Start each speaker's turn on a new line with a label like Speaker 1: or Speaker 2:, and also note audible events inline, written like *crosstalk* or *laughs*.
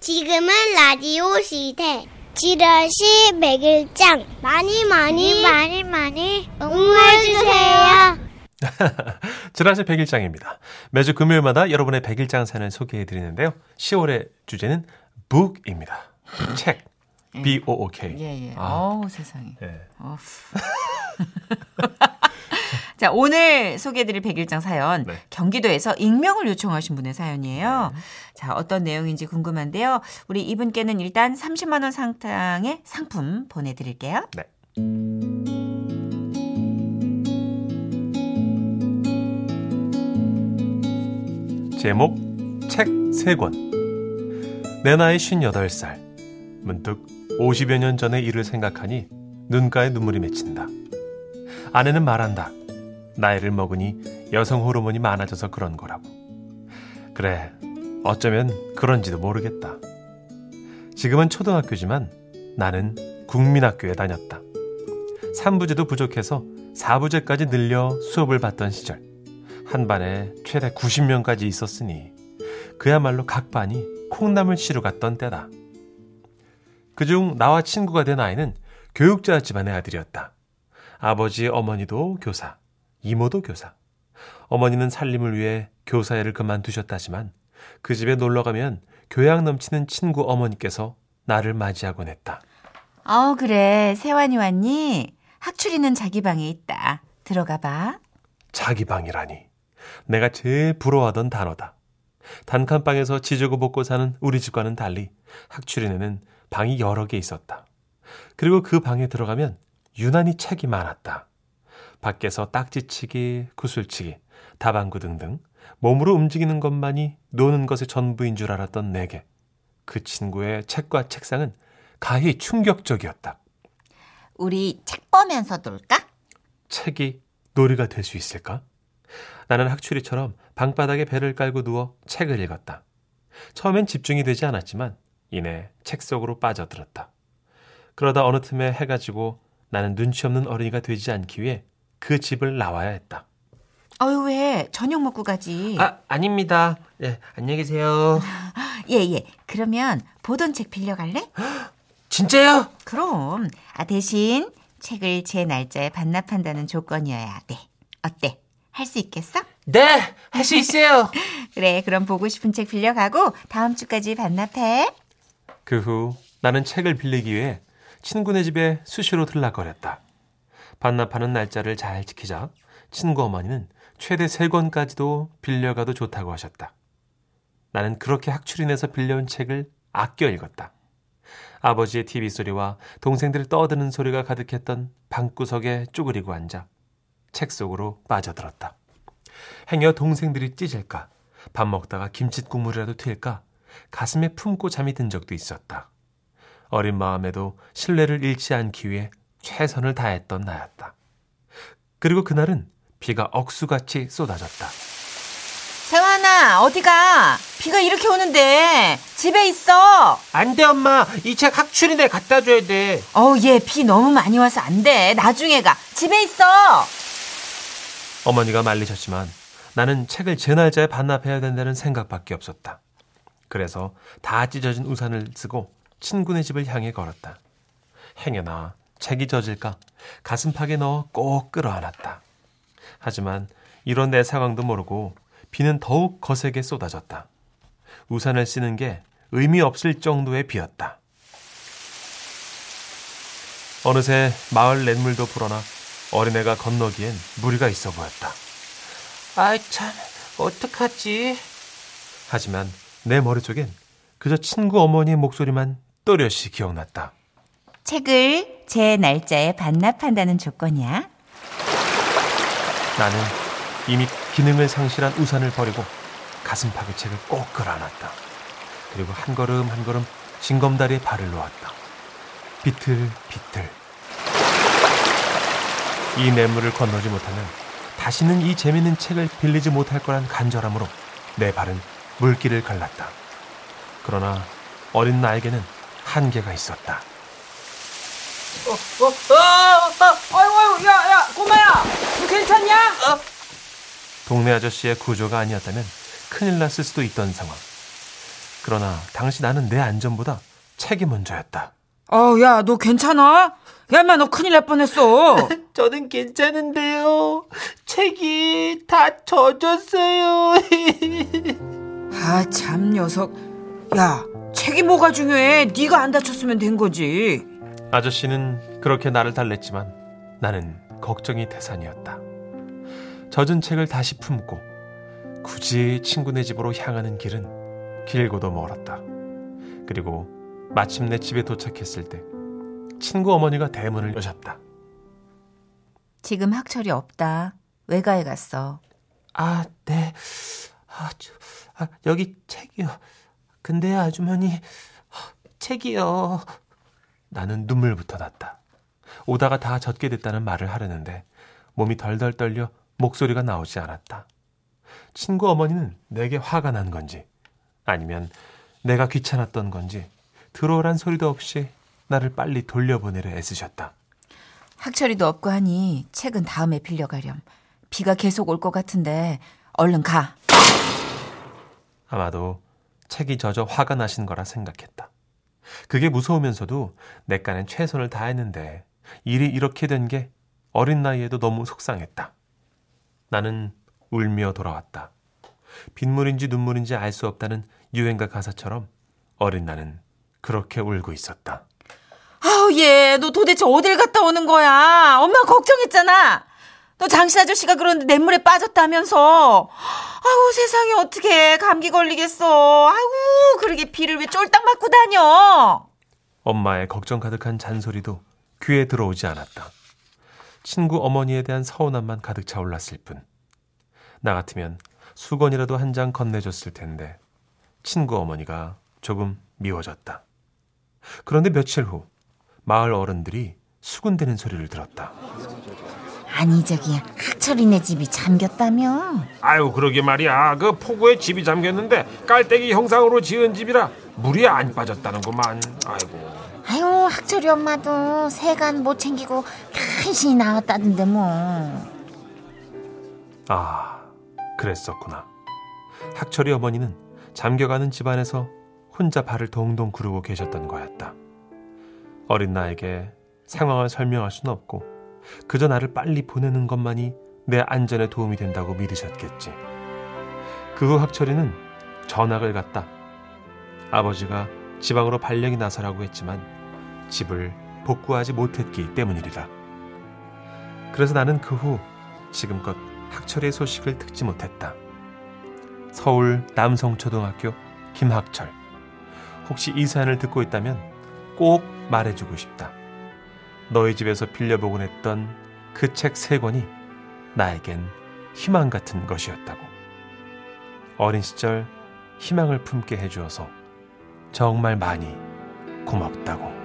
Speaker 1: 지금은 라디오 시대. 지라시 백일장 많이 많이 많이 많이 응원해 주세요. *laughs*
Speaker 2: 지라시 백일장입니다. 매주 금요일마다 여러분의 백일장 사연을 소개해 드리는데요. 10월의 주제는 book입니다. 책. B-O-O-K.
Speaker 3: 예, 예.
Speaker 2: 아,
Speaker 3: 어우, 세상에.
Speaker 2: 예. *laughs*
Speaker 3: 자, 오늘 소개해드릴 백일장 사연.
Speaker 2: 네.
Speaker 3: 경기도에서 익명을 요청하신 분의 사연이에요. 자, 어떤 내용인지 궁금한데요. 우리 이분께는 일단 30만원 상당의 상품 보내드릴게요.
Speaker 2: 네. 제목 책 3권 내 나이 58살 문득 50여 년 전의 일을 생각하니 눈가에 눈물이 맺힌다 아내는 말한다 나이를 먹으니 여성 호르몬이 많아져서 그런 거라고. 그래 어쩌면 그런지도 모르겠다. 지금은 초등학교지만 나는 국민학교에 다녔다. 3부제도 부족해서 4부제까지 늘려 수업을 받던 시절. 한 반에 최대 90명까지 있었으니 그야말로 각 반이 콩나물 씨로 갔던 때다. 그중 나와 친구가 된 아이는 교육자 집안의 아들이었다. 아버지 어머니도 교사, 이모도 교사. 어머니는 살림을 위해 교사 일을 그만두셨다지만 그 집에 놀러 가면 교양 넘치는 친구 어머니께서 나를 맞이하곤 했다.
Speaker 3: 어, 그래. 세환이 왔니? 학추리는 자기 방에 있다. 들어가 봐.
Speaker 2: 자기 방이라니. 내가 제일 부러워하던 단어다. 단칸방에서 지저고 먹고 사는 우리 집과는 달리 학추리네는 방이 여러 개 있었다. 그리고 그 방에 들어가면 유난히 책이 많았다. 밖에서 딱지치기, 구슬치기, 다방구 등등 몸으로 움직이는 것만이 노는 것의 전부인 줄 알았던 내게 그 친구의 책과 책상은 가히 충격적이었다.
Speaker 3: 우리 책 보면서 놀까?
Speaker 2: 책이 놀이가 될 수 있을까? 나는 학추리처럼 방바닥에 배를 깔고 누워 책을 읽었다. 처음엔 집중이 되지 않았지만 이내 책 속으로 빠져들었다. 그러다 어느 틈에 해가 지고 나는 눈치 없는 어린이가 되지 않기 위해 그 집을 나와야 했다.
Speaker 3: 어유 왜? 저녁 먹고 가지.
Speaker 2: 아, 아닙니다. 예, 안녕히 계세요. *laughs*
Speaker 3: 예, 예. 그러면 보던 책 빌려갈래? *gasps*
Speaker 2: 진짜요?
Speaker 3: 그럼. 아, 대신 책을 제 날짜에 반납한다는 조건이어야 돼. 어때? 할 수 있겠어?
Speaker 2: 네, 할 수 있어요. *laughs*
Speaker 3: 그래, 그럼 보고 싶은 책 빌려가고 다음 주까지 반납해.
Speaker 2: 그 후 나는 책을 빌리기 위해 친구네 집에 수시로 들락거렸다. 반납하는 날짜를 잘 지키자 친구 어머니는 최대 3권까지도 빌려가도 좋다고 하셨다. 나는 그렇게 학출인해서 빌려온 책을 아껴 읽었다. 아버지의 TV 소리와 동생들 떠드는 소리가 가득했던 방구석에 쪼그리고 앉아 책 속으로 빠져들었다. 행여 동생들이 찢을까, 밥 먹다가 김치 국물이라도 튈까, 가슴에 품고 잠이 든 적도 있었다. 어린 마음에도 신뢰를 잃지 않기 위해 최선을 다했던 나였다. 그리고 그날은 비가 억수같이 쏟아졌다.
Speaker 3: 세환아, 어디가? 비가 이렇게 오는데 집에 있어.
Speaker 4: 안 돼, 엄마. 이 책 학출인에 갖다 줘야 돼.
Speaker 3: 어우, 얘 비 너무 많이 와서 안 돼. 나중에 가. 집에 있어.
Speaker 2: 어머니가 말리셨지만 나는 책을 제 날짜에 반납해야 된다는 생각밖에 없었다. 그래서 다 찢어진 우산을 쓰고 친구네 집을 향해 걸었다. 행여나 책이 젖을까 가슴팍에 넣어 꼭 끌어안았다. 하지만 이런 내 상황도 모르고 비는 더욱 거세게 쏟아졌다. 우산을 쓰는 게 의미 없을 정도의 비였다. 어느새 마을 냇물도 불어나 어린애가 건너기엔 무리가 있어 보였다.
Speaker 4: 아이, 참. 어떡하지?
Speaker 2: 하지만 내 머릿속엔 그저 친구 어머니의 목소리만 또렷이 기억났다.
Speaker 3: 책을 제 날짜에 반납한다는 조건이야.
Speaker 2: 나는 이미 기능을 상실한 우산을 버리고 가슴팍에 책을 꼭 끌어안았다. 그리고 한 걸음 한 걸음 징검다리에 발을 놓았다. 비틀 비틀. 이 냇물을 건너지 못하면 다시는 이 재밌는 책을 빌리지 못할 거란 간절함으로 내 발은 물길을 갈랐다. 그러나 어린 나에게는 한계가 있었다.
Speaker 4: 어, 어, 어, 어, 아이고, 아이고, 야, 야, 꼬마야. 너 괜찮냐? 어,
Speaker 2: 동네 아저씨의 구조가 아니었다면 큰일 났을 수도 있던 상황. 그러나 당시 나는 내 안전보다 책이 먼저였다.
Speaker 3: 어, 야, 너 괜찮아? 야, 인마, 너 큰일 날 뻔했어.
Speaker 2: 저는 괜찮은데요. 책이 다 젖었어요.
Speaker 3: 아, 참 녀석. 야, 책이 뭐가 중요해? 네가 안 다쳤으면 된 거지.
Speaker 2: 아저씨는 그렇게 나를 달랬지만 나는 걱정이 태산이었다. 젖은 책을 다시 품고 굳이 친구네 집으로 향하는 길은 길고도 멀었다. 그리고 마침내 집에 도착했을 때 친구 어머니가 대문을 여셨다.
Speaker 3: 지금 학철이 없다. 외가에 갔어.
Speaker 2: 아, 네. 아, 저, 아, 여기 책이요. 근데 아주머니, 아, 책이요. 나는 눈물부터 났다. 오다가 다 젖게 됐다는 말을 하려는데 몸이 덜덜 떨려 목소리가 나오지 않았다. 친구 어머니는 내게 화가 난 건지 아니면 내가 귀찮았던 건지 들어오란 소리도 없이 나를 빨리 돌려보내려 애쓰셨다.
Speaker 3: 학철이도 없고 하니 책은 다음에 빌려가렴. 비가 계속 올 것 같은데 얼른 가.
Speaker 2: 아마도 책이 젖어 화가 나신 거라 생각했다. 그게 무서우면서도 내 깐엔 최선을 다했는데 일이 이렇게 된 게 어린 나이에도 너무 속상했다. 나는 울며 돌아왔다. 빗물인지 눈물인지 알 수 없다는 유행가 가사처럼 어린 나는 그렇게 울고 있었다.
Speaker 3: 아우, 얘, 너 도대체 어딜 갔다 오는 거야? 엄마 걱정했잖아. 너 장씨 아저씨가 그런데 냇물에 빠졌다면서. 아우, 세상에 어떻게 감기 걸리겠어. 아이고, 그러게 비를 왜 쫄딱 맞고 다녀.
Speaker 2: 엄마의 걱정 가득한 잔소리도 귀에 들어오지 않았다. 친구 어머니에 대한 서운함만 가득 차올랐을 뿐. 나 같으면 수건이라도 한 장 건네줬을 텐데 친구 어머니가 조금 미워졌다. 그런데 며칠 후 마을 어른들이 수군대는 소리를 들었다.
Speaker 5: 아니 저기 학철이네 집이 잠겼다며.
Speaker 6: 아유 그러게 말이야. 그 폭우에 집이 잠겼는데 깔때기 형상으로 지은 집이라 물이 안 빠졌다는구만. 아이고.
Speaker 5: 아유 학철이 엄마도 세간 못 챙기고 간신히 나왔다던데 뭐.
Speaker 2: 아, 그랬었구나. 학철이 어머니는 잠겨가는 집 안에서 혼자 발을 동동 구르고 계셨던 거였다. 어린 나에게 상황을 설명할 수는 없고 그저 나를 빨리 보내는 것만이 내 안전에 도움이 된다고 믿으셨겠지. 그 후 학철이는 전학을 갔다. 아버지가 지방으로 발령이 나서라고 했지만 집을 복구하지 못했기 때문이리라. 그래서 나는 그 후 지금껏 학철의 소식을 듣지 못했다. 서울 남성초등학교 김학철. 혹시 이 사연을 듣고 있다면 꼭 말해주고 싶다. 너희 집에서 빌려보곤 했던 그 책 세 권이 나에겐 희망 같은 것이었다고. 어린 시절 희망을 품게 해주어서 정말 많이 고맙다고.